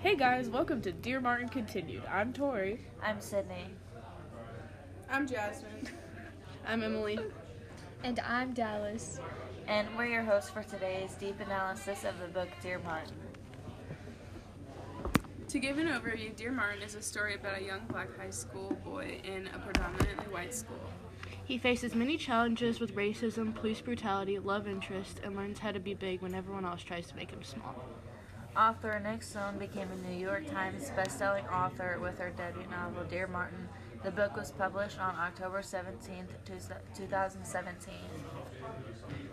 Hey guys, welcome to Dear Martin Continued. I'm Tori. I'm Sydney. I'm Jasmine. I'm Emily. And I'm Dallas. And we're your hosts for today's deep analysis of the book Dear Martin. To give an overview, Dear Martin is a story about a young black high school boy in a predominantly white school. He faces many challenges with racism, police brutality, love interest, and learns how to be big when everyone else tries to make him small. Author Nic Stone became a New York Times bestselling author with her debut novel, Dear Martin. The book was published on October 17, 2017.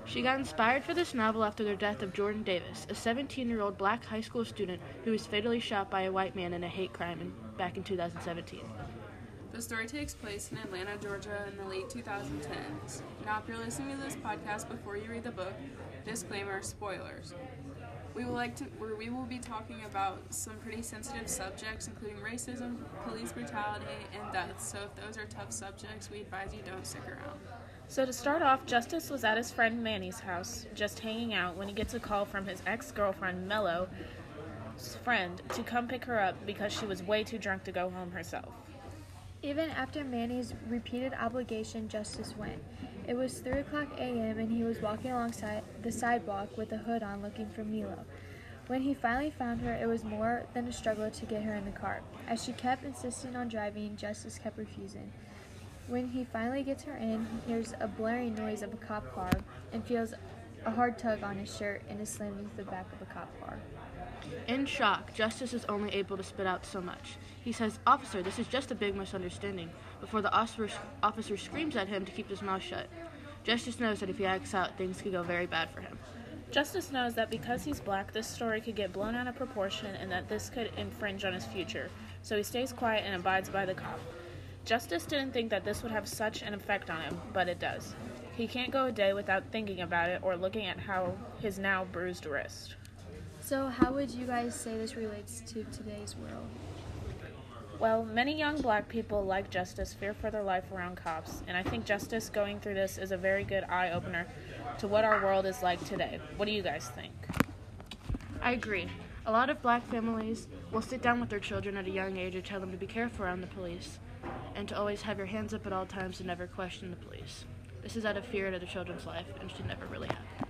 She got inspired for this novel after the death of Jordan Davis, a 17 year old black high school student who was fatally shot by a white man in a hate crime in, back in 2017. The story takes place in Atlanta, Georgia in the late 2010s. Now, if you're listening to this podcast before you read the book, disclaimer spoilers. We will like to, we will be talking about some pretty sensitive subjects, including racism, police brutality, and death. So if those are tough subjects, we advise you don't stick around. So to start off, Justice was at his friend Manny's house, just hanging out, when he gets a call from his ex-girlfriend Melo's friend to come pick her up because she was way too drunk to go home herself. Even after Manny's repeated obligation, Justice went. It was 3 o'clock a.m., and he was walking alongside the sidewalk with a hood on looking for Milo. When he finally found her, it was more than a struggle to get her in the car. As she kept insisting on driving, Justice kept refusing. When he finally gets her in, he hears a blaring noise of a cop car and feels a hard tug on his shirt and is slammed into the back of a cop car. In shock, Justice is only able to spit out so much. He says, Officer, this is just a big misunderstanding, before the officer, screams at him to keep his mouth shut. Justice knows that if he acts out, things could go very bad for him. Justice knows that because he's black, this story could get blown out of proportion and that this could infringe on his future, so he stays quiet and abides by the cop. Justice didn't think that this would have such an effect on him, but it does. He can't go a day without thinking about it or looking at how his now bruised wrist. So, how would you guys say this relates to today's world? Well, many young black people, like Justice, fear for their life around cops, and I think Justice going through this is a very good eye opener to what our world is like today. What do you guys think? I agree. A lot of black families will sit down with their children at a young age and tell them to be careful around the police and to always have your hands up at all times and never question the police. This is out of fear to the children's life and should never really happen.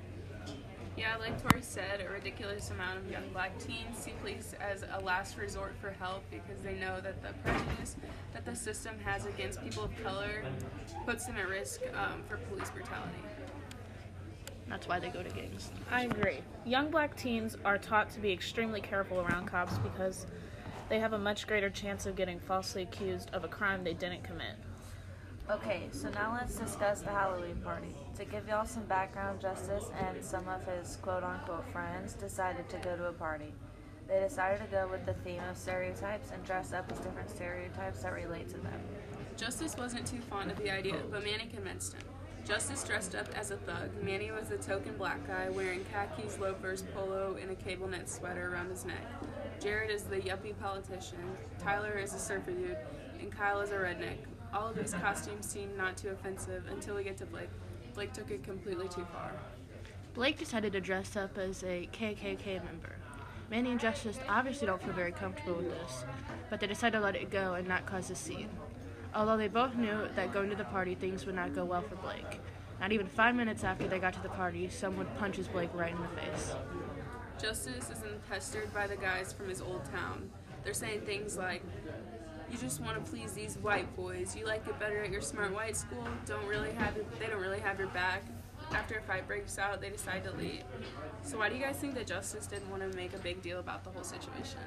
Yeah, like Tori said, a ridiculous amount of young black teens see police as a last resort for help because they know that the prejudice that the system has against people of color puts them at risk um, for police brutality. That's why they go to gangs. I agree. Young black teens are taught to be extremely careful around cops because they have a much greater chance of getting falsely accused of a crime they didn't commit. Okay, so now let's discuss the Halloween party. To give y'all some background, Justice and some of his quote unquote friends decided to go to a party. They decided to go with the theme of stereotypes and dress up as different stereotypes that relate to them. Justice wasn't too fond of the idea, but Manny convinced him. Justice dressed up as a thug. Manny was a token black guy wearing khakis, loafers, polo, and a cable knit sweater around his neck. Jared is the yuppie politician. Tyler is a surfer dude. And Kyle is a redneck. All of these costumes seem not too offensive until we get to Blake. Blake took it completely too far. Blake decided to dress up as a KKK member. Manny and Justice obviously don't feel very comfortable with this, but they decide to let it go and not cause a scene. Although they both knew that going to the party things would not go well for Blake. Not even five minutes after they got to the party, someone punches Blake right in the face. Justice is pestered by the guys from his old town. They're saying things like, you just want to please these white boys. You like it better at your smart white school. Don't really have it. They don't really have your back. After a fight breaks out, they decide to leave. So why do you guys think that Justice didn't want to make a big deal about the whole situation?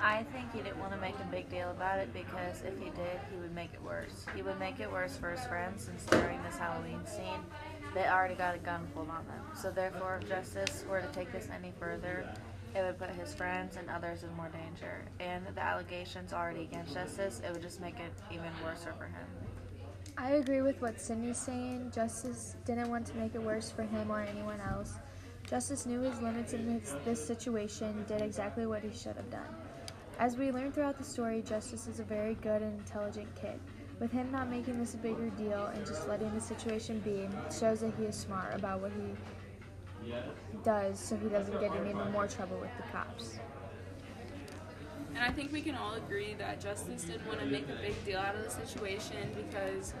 I think he didn't want to make a big deal about it because if he did, he would make it worse. He would make it worse for his friends since during this Halloween scene, they already got a gun pulled on them. So therefore, if Justice were to take this any further, it would put his friends and others in more danger. And the allegations already against Justice, it would just make it even worse for him. I agree with what Sydney's saying. Justice didn't want to make it worse for him or anyone else. Justice knew his limits in this, situation, did exactly what he should have done. As we learn throughout the story, Justice is a very good and intelligent kid. With him not making this a bigger deal and just letting the situation be, shows that he is smart about what he does so he doesn't get in even more trouble with the cops. And I think we can all agree that Justice didn't want to make a big deal out of the situation because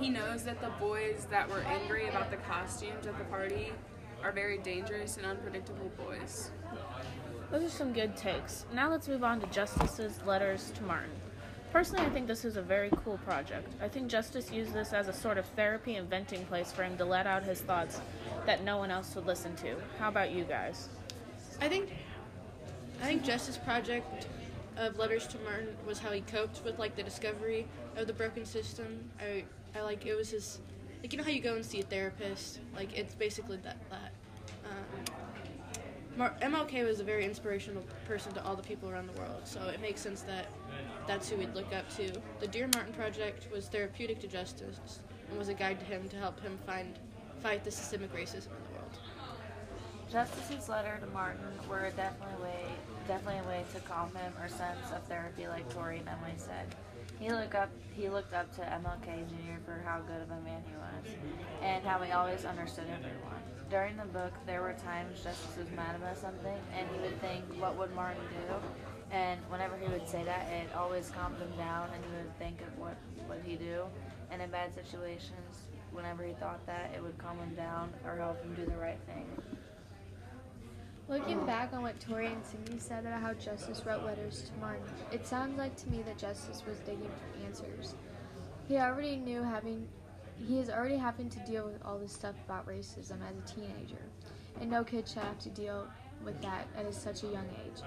he knows that the boys that were angry about the costumes at the party are very dangerous and unpredictable boys. Those are some good takes. Now let's move on to Justice's letters to Martin. Personally, I think this is a very cool project. I think Justice used this as a sort of therapy and venting place for him to let out his thoughts that no one else would listen to. How about you guys? I think I think Justice Project of Letters to Martin was how he coped with like the discovery of the broken system. I I like it was his like you know how you go and see a therapist like it's basically that that. Um, MLK was a very inspirational person to all the people around the world, so it makes sense that that's who we'd look up to. The Dear Martin Project was therapeutic to Justice and was a guide to him to help him find fight the systemic racism in the world. Justice's letter to Martin were definitely way, definitely a way to calm him or sense of therapy, like Tori and Emily said. He looked up, he looked up to MLK Jr. for how good of a man he was, and how he always understood everyone. During the book, there were times Justice was mad about something, and he would think, "What would Martin do?" And whenever he would say that, it always calmed him down, and he would think of what what he do. And in bad situations, whenever he thought that, it would calm him down or help him do the right thing. Looking back on what Tori and Cindy said about how Justice wrote letters to Martin, it sounds like to me that Justice was digging for answers. He already knew having he is already having to deal with all this stuff about racism as a teenager, and no kid should have to deal with that at such a young age.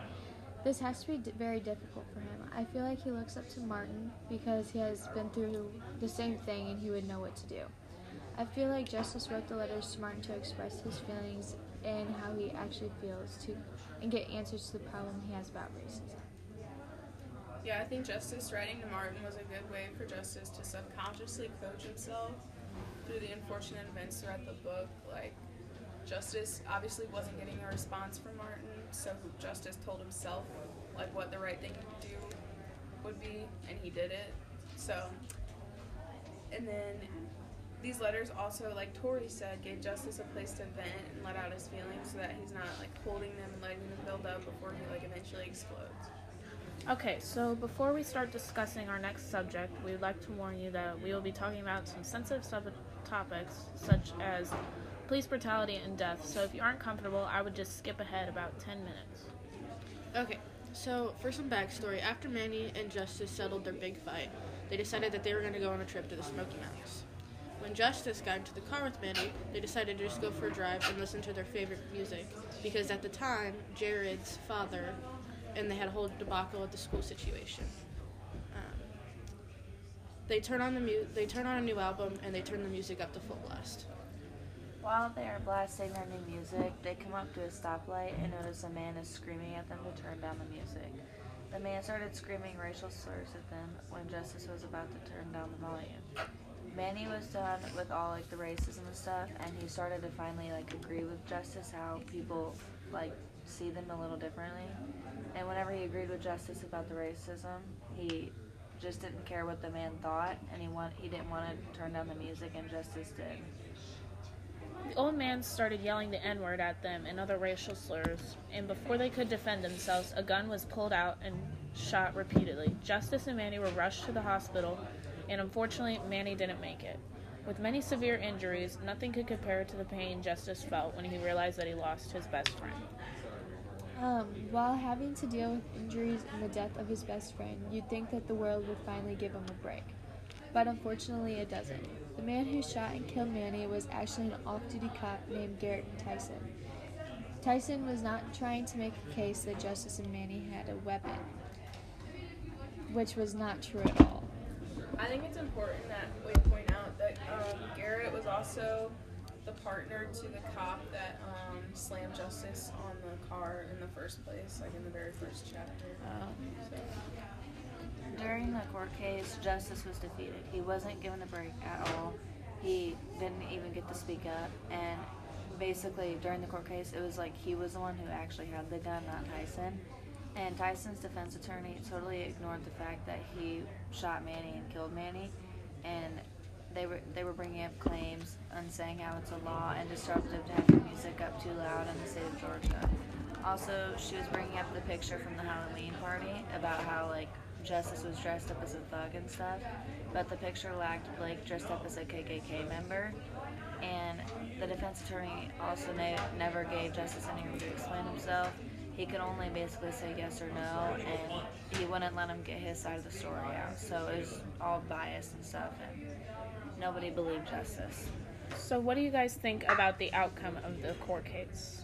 This has to be very difficult for him. I feel like he looks up to Martin because he has been through the same thing and he would know what to do. I feel like Justice wrote the letter to Martin to express his feelings and how he actually feels to and get answers to the problem he has about racism. Yeah, I think Justice writing to Martin was a good way for Justice to subconsciously coach himself through the unfortunate events throughout the book. Like, Justice obviously wasn't getting a response from Martin, so Justice told himself like what the right thing to do would be, and he did it. So, and then these letters also, like Tori said, gave Justice a place to vent and let out his feelings, so that he's not like holding them and letting them build up before he like eventually explodes. Okay, so before we start discussing our next subject, we would like to warn you that we will be talking about some sensitive sub- topics such as police brutality and death. So if you aren't comfortable, I would just skip ahead about 10 minutes. Okay, so for some backstory, after Manny and Justice settled their big fight, they decided that they were going to go on a trip to the Smoky Mountains. When Justice got into the car with Manny, they decided to just go for a drive and listen to their favorite music because at the time, Jared's father and they had a whole debacle with the school situation. Um, they turn on the mu- they turn on a new album and they turn the music up to full blast. While they are blasting their new music, they come up to a stoplight and notice a man is screaming at them to turn down the music. The man started screaming racial slurs at them when Justice was about to turn down the volume. Manny was done with all like the racism and stuff, and he started to finally like agree with Justice how people like see them a little differently. And whenever he agreed with Justice about the racism, he just didn't care what the man thought, and he want he didn't want to turn down the music, and Justice did. The old man started yelling the N word at them and other racial slurs, and before they could defend themselves, a gun was pulled out and shot repeatedly. Justice and Manny were rushed to the hospital, and unfortunately, Manny didn't make it. With many severe injuries, nothing could compare to the pain Justice felt when he realized that he lost his best friend. Um, while having to deal with injuries and the death of his best friend, you'd think that the world would finally give him a break. But unfortunately, it doesn't. The man who shot and killed Manny was actually an off duty cop named Garrett Tyson. Tyson was not trying to make a case that Justice and Manny had a weapon, which was not true at all. I think it's important that we point out that um, Garrett was also the partner to the cop that um, slammed Justice on the car in the first place, like in the very first chapter. So, During the court case, Justice was defeated. He wasn't given a break at all. He didn't even get to speak up. And basically, during the court case, it was like he was the one who actually had the gun, not Tyson. And Tyson's defense attorney totally ignored the fact that he shot Manny and killed Manny. And they were they were bringing up claims and saying how it's a law and disruptive to have your music up too loud in the state of Georgia. Also, she was bringing up the picture from the Halloween party about how like Justice was dressed up as a thug and stuff, but the picture lacked Blake dressed up as a KKK member. And the defense attorney also ne- never gave Justice any room to explain himself. He could only basically say yes or no, and he wouldn't let him get his side of the story out. So it was all biased and stuff, and nobody believed Justice. So, what do you guys think about the outcome of the court case?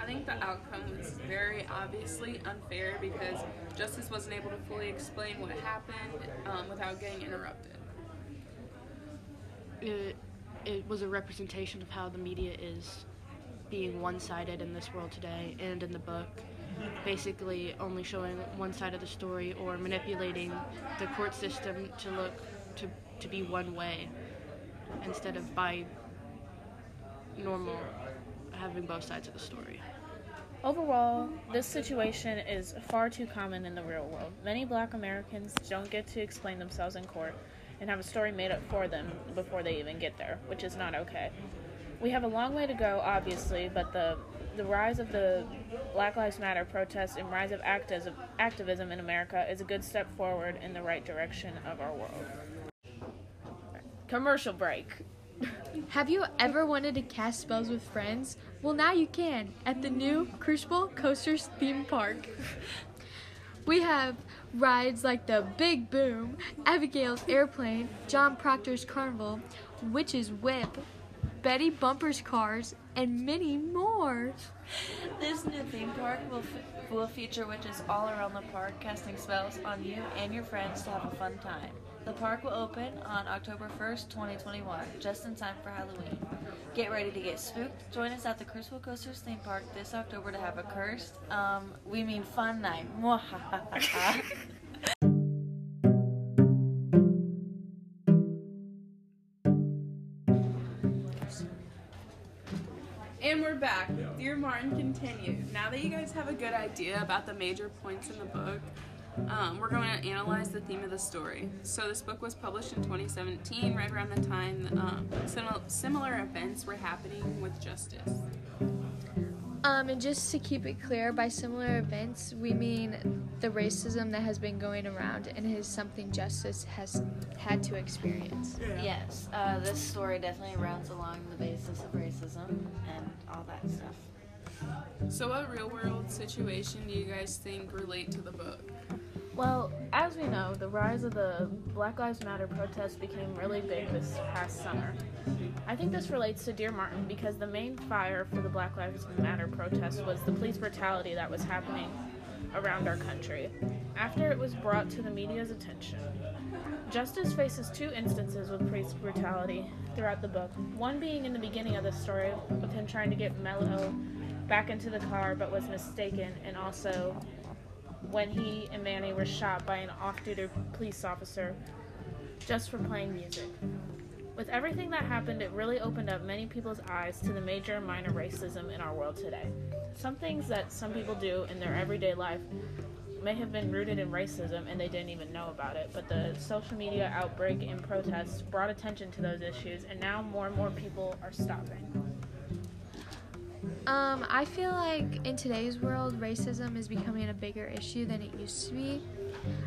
I think the outcome was very obviously unfair because Justice wasn't able to fully explain what happened um, without getting interrupted. It, it was a representation of how the media is being one-sided in this world today and in the book basically only showing one side of the story or manipulating the court system to look to, to be one way instead of by normal having both sides of the story Overall, this situation is far too common in the real world. Many black Americans don't get to explain themselves in court and have a story made up for them before they even get there, which is not okay. We have a long way to go, obviously, but the the rise of the Black Lives Matter protests and rise of activism, activism in America is a good step forward in the right direction of our world. Commercial break. Have you ever wanted to cast spells with friends? Well, now you can at the new Crucible Coasters theme park. We have rides like the Big Boom, Abigail's Airplane, John Proctor's Carnival, Witch's Whip, Betty Bumper's Cars, and many more. This new theme park will, will feature witches all around the park casting spells on you and your friends to have a fun time. The park will open on October 1st, 2021, just in time for Halloween. Get ready to get spooked. Join us at the Crucible Coasters theme park this October to have a cursed, um, we mean fun night. Dear Martin continued. Now that you guys have a good idea about the major points in the book, um, we're going to analyze the theme of the story. So, this book was published in 2017, right around the time um, sim- similar events were happening with justice. Um, and just to keep it clear, by similar events, we mean the racism that has been going around and is something justice has had to experience. yes, uh, this story definitely runs along the basis of racism and all that stuff. So, what real world situation do you guys think relate to the book? Well, as we know, the rise of the Black Lives Matter protests became really big this past summer. I think this relates to Dear Martin because the main fire for the Black Lives Matter protest was the police brutality that was happening around our country. After it was brought to the media's attention, Justice faces two instances with police brutality throughout the book. One being in the beginning of the story, with him trying to get Melo back into the car but was mistaken, and also when he and Manny were shot by an off duty police officer just for playing music. With everything that happened, it really opened up many people's eyes to the major and minor racism in our world today. Some things that some people do in their everyday life may have been rooted in racism and they didn't even know about it, but the social media outbreak and protests brought attention to those issues, and now more and more people are stopping. Um, I feel like in today's world, racism is becoming a bigger issue than it used to be.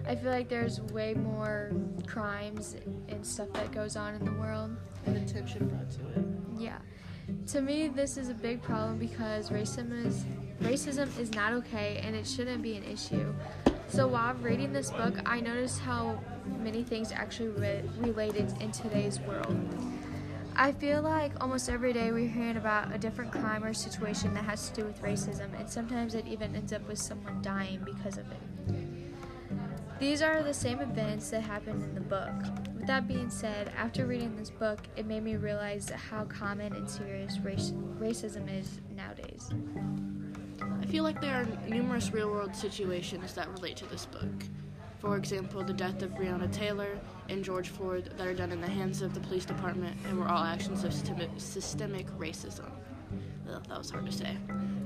I feel like there's way more crimes and stuff that goes on in the world. and attention brought to it Yeah. To me, this is a big problem because racism is racism is not okay and it shouldn't be an issue. So while reading this book, I noticed how many things actually re- related in today's world. I feel like almost every day we're hearing about a different crime or situation that has to do with racism, and sometimes it even ends up with someone dying because of it. These are the same events that happened in the book. With that being said, after reading this book, it made me realize how common and serious racism is nowadays. I feel like there are numerous real world situations that relate to this book. For example, the death of Breonna Taylor and George Floyd that are done in the hands of the police department and were all actions of systemic, racism. That was hard to say.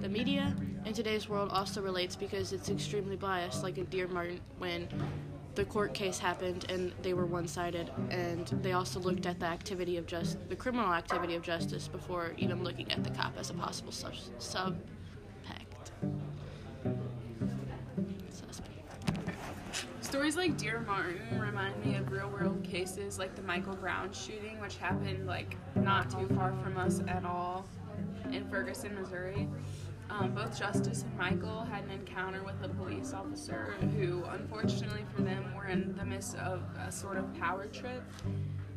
The media in today's world also relates because it's extremely biased, like in Dear Martin when the court case happened and they were one-sided and they also looked at the activity of just the criminal activity of justice before even looking at the cop as a possible sub subject Stories like Dear Martin remind me of real world cases like the Michael Brown shooting, which happened like not too far from us at all in Ferguson, Missouri. Um, both Justice and Michael had an encounter with a police officer who, unfortunately for them, were in the midst of a sort of power trip.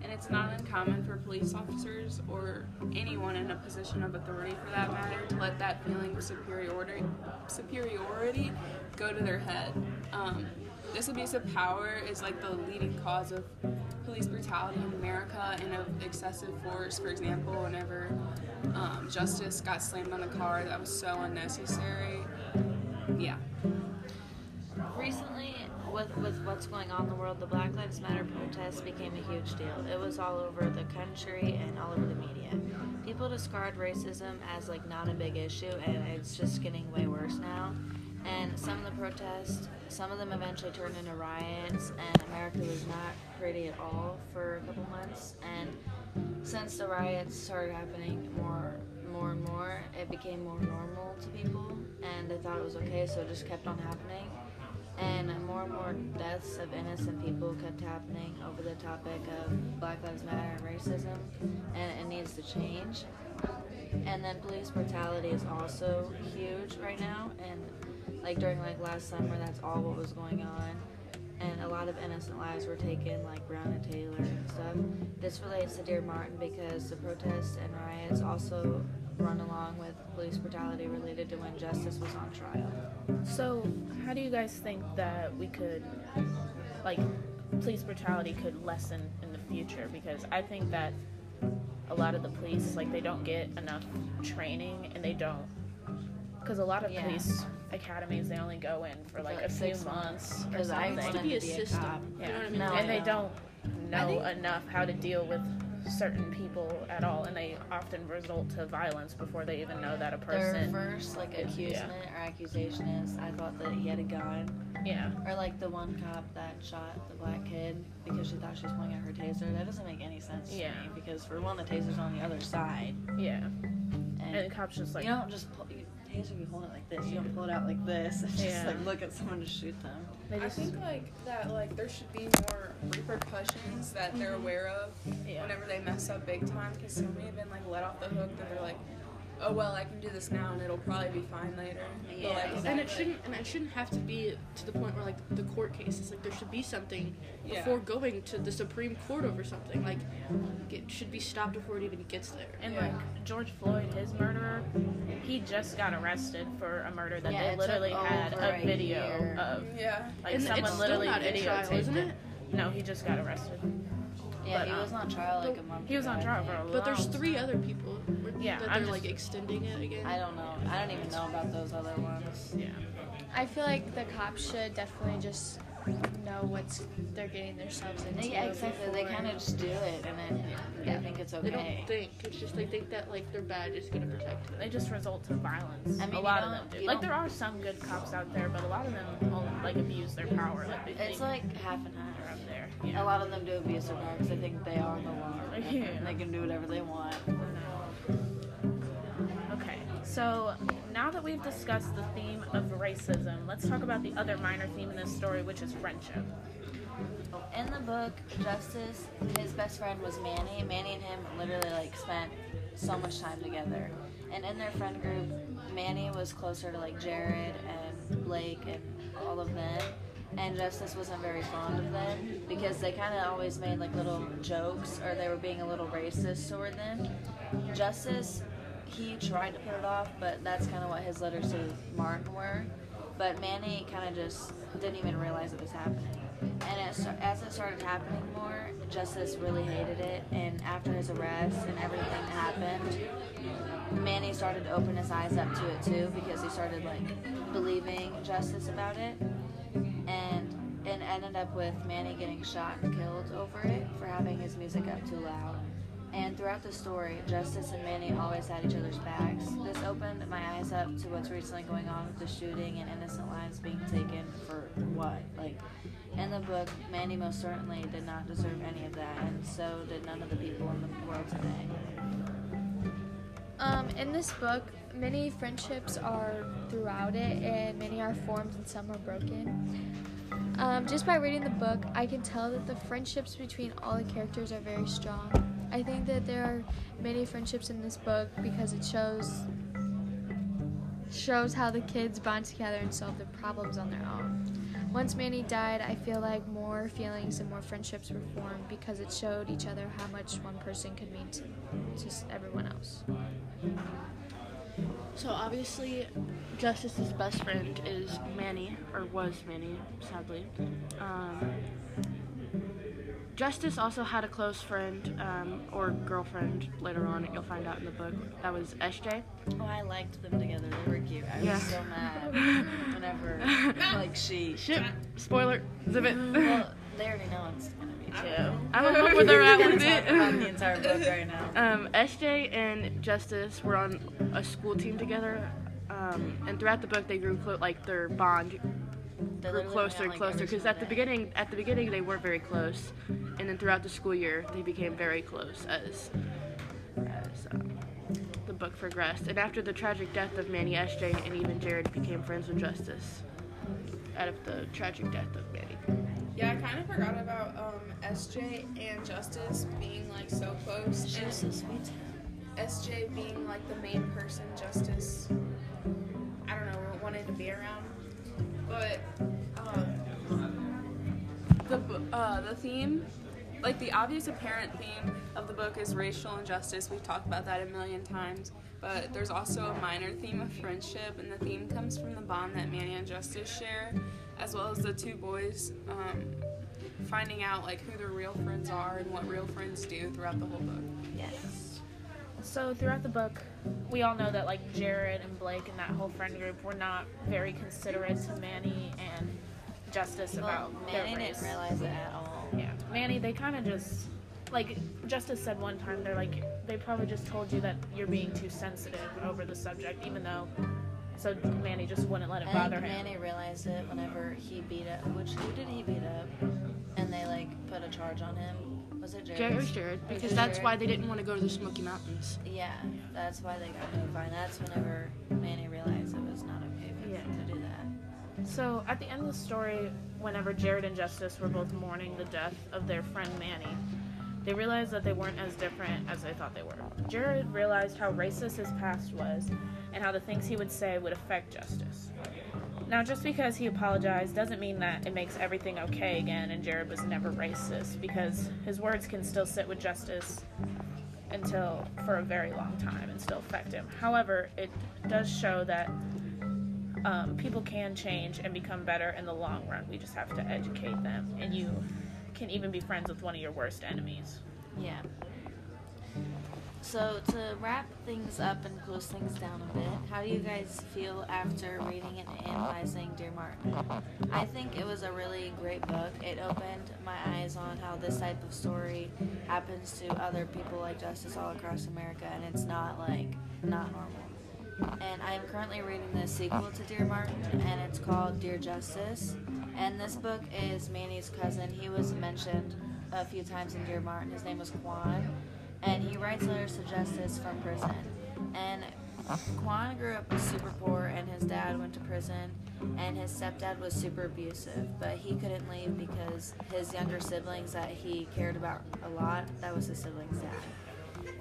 And it's not uncommon for police officers or anyone in a position of authority for that matter to let that feeling of superiority, superiority go to their head. Um, this abuse of power is like the leading cause of police brutality in America and of excessive force. For example, whenever um, Justice got slammed on the car, that was so unnecessary. Yeah. Recently, with, with what's going on in the world, the Black Lives Matter protests became a huge deal. It was all over the country and all over the media. People discard racism as like not a big issue, and it's just getting way worse now. And some of the protests, some of them eventually turned into riots, and America was not pretty at all for a couple months. And since the riots started happening more, more and more, it became more normal to people, and they thought it was okay, so it just kept on happening. And more and more deaths of innocent people kept happening over the topic of Black Lives Matter and racism, and it needs to change. And then police brutality is also huge right now, and like during like last summer, that's all what was going on. And a lot of innocent lives were taken, like Brown and Taylor and stuff. This relates to Dear Martin because the protests and riots also run along with police brutality related to when Justice was on trial. So, how do you guys think that we could, like, police brutality could lessen in the future? Because I think that a lot of the police, like, they don't get enough training and they don't. Because a lot of Yeah. police academies, they only go in for like, like a few six months or Because I something. wanted to be a to be a system. cop. You know what I mean? No, and they no. don't know think- enough how to deal with certain people at all, and they often result to violence before they even know that a person. Their first like Yeah. or accusation is I thought that he had a gun, Yeah, or like the one cop that shot the black kid because she thought she was pulling out her taser. That doesn't make any sense Yeah. to me because for one, the taser's on the other side, yeah. and, And the cop's just like, you don't just pull, you, taser you hold it like this. You don't pull it out like this and just Yeah. like look at someone to shoot them. I just, think like that like there should be more repercussions that they're mm-hmm. aware of yeah. whenever they mess up big time because so many have been like let off the hook that they're like oh well i can do this now and it'll probably be fine later Yeah, like, exactly. And it shouldn't and it shouldn't have to be to the point where like the court case. cases like there should be something Yeah. before going to the Supreme Court over something like it should be stopped before it even gets there. And Yeah. like George Floyd, his murderer, he just got arrested for a murder that Yeah, they literally had a a video year. of. yeah Like And it's someone still literally not in trial, isn't it? No, he just got arrested. Yeah, But, he um, was on trial like a month. He was on ago, trial for a think. long But there's three time. other people Yeah, that I'm they're just- like extending it again. I don't know. I don't even know about those other ones. Yeah. I feel like the cops should definitely just know what's they're getting themselves into. Yeah, exactly. They kind of just do it, and then Yeah. they think it's okay. They don't think. It's just they think that like their badge is gonna protect them. They just result to violence. I mean, a lot of them do. Like there are some good cops out there, but a lot of them only, like abuse their power. Like they It's like half and half. up there. A lot of them do abuse their power because they think they are the law. Yeah. And they can do whatever they want. So now that we've discussed the theme of racism, let's talk about the other minor theme in this story, which is friendship. In the book, Justice, his best friend was Manny. Manny and him literally like spent so much time together. And in their friend group, Manny was closer to like Jared and Blake and all of them. And Justice wasn't very fond of them because they kind of always made like little jokes or they were being a little racist toward them. Justice, he tried to put it off, but that's kind of what his letters to Martin were. But Manny kind of just didn't even realize it was happening. And it, as it started happening more, Justice really hated it. And after his arrest and everything that happened, Manny started to open his eyes up to it too because he started like believing Justice about it. And it ended up with Manny getting shot and killed over it for having his music up too loud. And throughout the story, Justice and Manny always had each other's backs. This opened my eyes up to what's recently going on with the shooting and innocent lives being taken for what? Like, in the book, Manny most certainly did not deserve any of that, and so did none of the people in the world today. Um, in this book, many friendships are throughout it, and many are formed and some are broken. Um, just by reading the book, I can tell that the friendships between all the characters are very strong. I think that there are many friendships in this book because it shows shows how the kids bond together and solve their problems on their own. Once Manny died, I feel like more feelings and more friendships were formed because it showed each other how much one person could mean to, to everyone else. So obviously, Justice's best friend is Manny, or was Manny, sadly. Um, Justice also had a close friend um, or girlfriend later on. You'll find out in the book. That was SJ. Oh, I liked them together. They were cute. I Yeah. was so mad whenever, like, she. Shit. Spoiler. Zip it. Well, they already know it's gonna be too. I don't know where they're at We're with gonna talk about the entire book right now. Um, SJ and Justice were on a school team together, um, and throughout the book they grew close. Like their bond They grew closer and like, closer. Because at the beginning, at the beginning they weren't very close, and then throughout the school year they became very close as as um, the book progressed. And after the tragic death of Manny, SJ and even Jared became friends with Justice. Out of the tragic death of Manny. Yeah, I kind of forgot about um, SJ and Justice being like so close. She and was so sweet. SJ being like the main person Justice, I don't know, wanted to be around. But um, the uh, the theme, like the obvious apparent theme of the book is racial injustice. We've talked about that a million times. But there's also a minor theme of friendship, and the theme comes from the bond that Manny and Justice share, as well as the two boys um, finding out like who their real friends are and what real friends do throughout the whole book. Yes. So throughout the book, we all know that like Jared and Blake and that whole friend group were not very considerate to Manny and Justice Well, about their Manny race. didn't realize it at all. Yeah, Manny, they kind of just like Justice said one time. They're like they probably just told you that you're being too sensitive over the subject, even though. So Manny just wouldn't let it I bother think him. Manny realized it whenever he beat up. Which who did he beat up? And they like put a charge on him. Was it Jared? Jared Jared because that's Jared? why they didn't want to go to the Smoky Mountains. Yeah, that's why they got notified. That's whenever Manny realized it was not okay for Yeah. him to do that. So at the end of the story, whenever Jared and Justice were both mourning the death of their friend Manny, they realized that they weren't as different as they thought they were. Jared realized how racist his past was and how the things he would say would affect Justice. Now, just because he apologized doesn't mean that it makes everything okay again and Jared was never racist because his words can still sit with Justice until for a very long time and still affect him. However, it does show that um, people can change and become better in the long run. We just have to educate them, and you can even be friends with one of your worst enemies. Yeah. So to wrap things up and close things down a bit, how do you guys feel after reading and analyzing Dear Martin? I think it was a really great book. It opened my eyes on how this type of story happens to other people like Justice all across America, and it's not like not normal. And I'm currently reading the sequel to Dear Martin, and it's called Dear Justice. And this book is Manny's cousin. He was mentioned a few times in Dear Martin. His name was Quan, and he writes letters to Justice from prison. And Quan grew up super poor, and his dad went to prison, and his stepdad was super abusive. But he couldn't leave because his younger siblings that he cared about a lot, that was his siblings' dad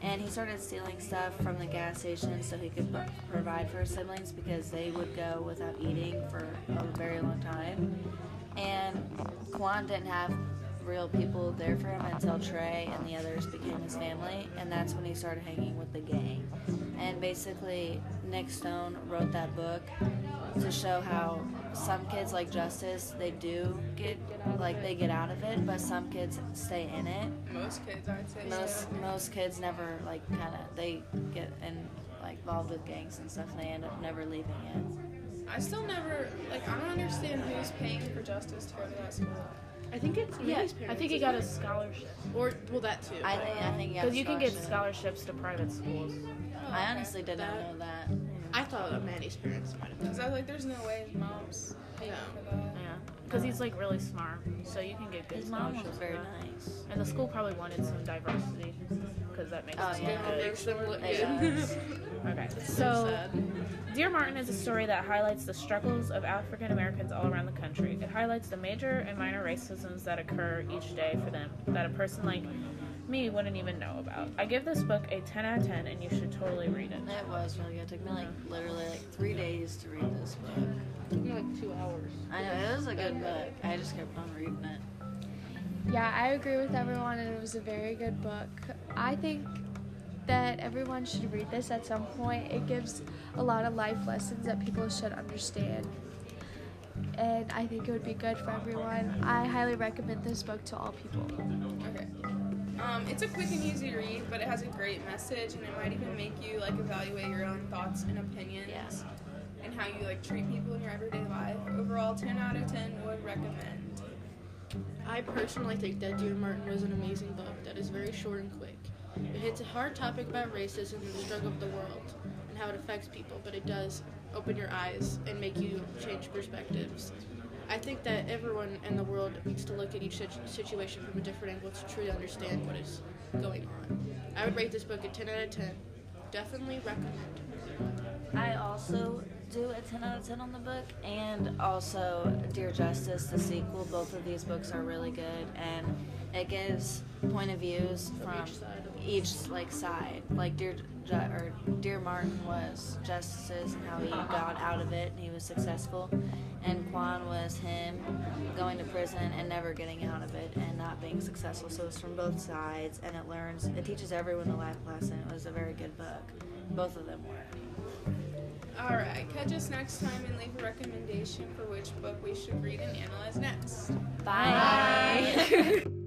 and he started stealing stuff from the gas station so he could pro- provide for his siblings because they would go without eating for a very long time. And Quan didn't have real people there for him until Trey and the others became his family, and that's when he started hanging with the gang. And basically, Nic Stone wrote that book to show how some kids like Justice, they do get like they get out of it, but some kids stay in it Most kids, I'd say. most most kids never like kind of they get in like involved with gangs and stuff and they end up never leaving it I still never like. I don't understand who's paying for Justice to go to that school. I think it's Yeah, Manny's I think he got it? a scholarship Or well, that too. i think i think he because you can get scholarships to private schools. Oh, i honestly did not know that I thought Manny's parents might have done Cause I was like, there's no way his mom's paying Yeah. for that. Yeah, because he's like really smart, so you can get good His mom was scholarships. very nice. And the school probably wanted some diversity, because that makes Oh, them yeah. look It good. makes them look good. does. Okay, So so. Dear Martin is a story that highlights the struggles of African Americans all around the country. It highlights the major and minor racisms that occur each day for them that a person like me wouldn't even know about. I give this book a 10 out of 10 and you should totally read it. It was really good. It took me like mm-hmm. literally like three days to read this book. like two hours. I know it was a good book. I just kept on reading it. Yeah, I agree with everyone, and it was a very good book. I think that everyone should read this at some point. It gives a lot of life lessons that people should understand. And I think it would be good for everyone. I highly recommend this book to all people. Okay. Um, it's a quick and easy read, but it has a great message, and it might even make you like evaluate your own thoughts and opinions, Yeah. and how you like treat people in your everyday life. Overall, 10 out of 10 would recommend. I personally think that Dear Martin was an amazing book that is very short and quick. It hits a hard topic about racism and the struggle of the world and how it affects people, but it does open your eyes and make you change perspectives. I think that everyone in the world needs to look at each situation from a different angle to truly understand what is going on. I would rate this book a 10 out of 10. Definitely recommend. I also do a 10 out of 10 on the book, and also Dear Justice, the sequel. Both of these books are really good, and it gives point of views From from each side of each like side. Like Dear Ju- or Dear Martin was Justice's and how he got out of it and he was successful, and Quan was him going to prison and never getting out of it and not being successful. So it's from both sides, and it learns it teaches everyone a life lesson. It was a very good book. Both of them were. Alright, catch us next time and leave a recommendation for which book we should read and analyze next. Bye.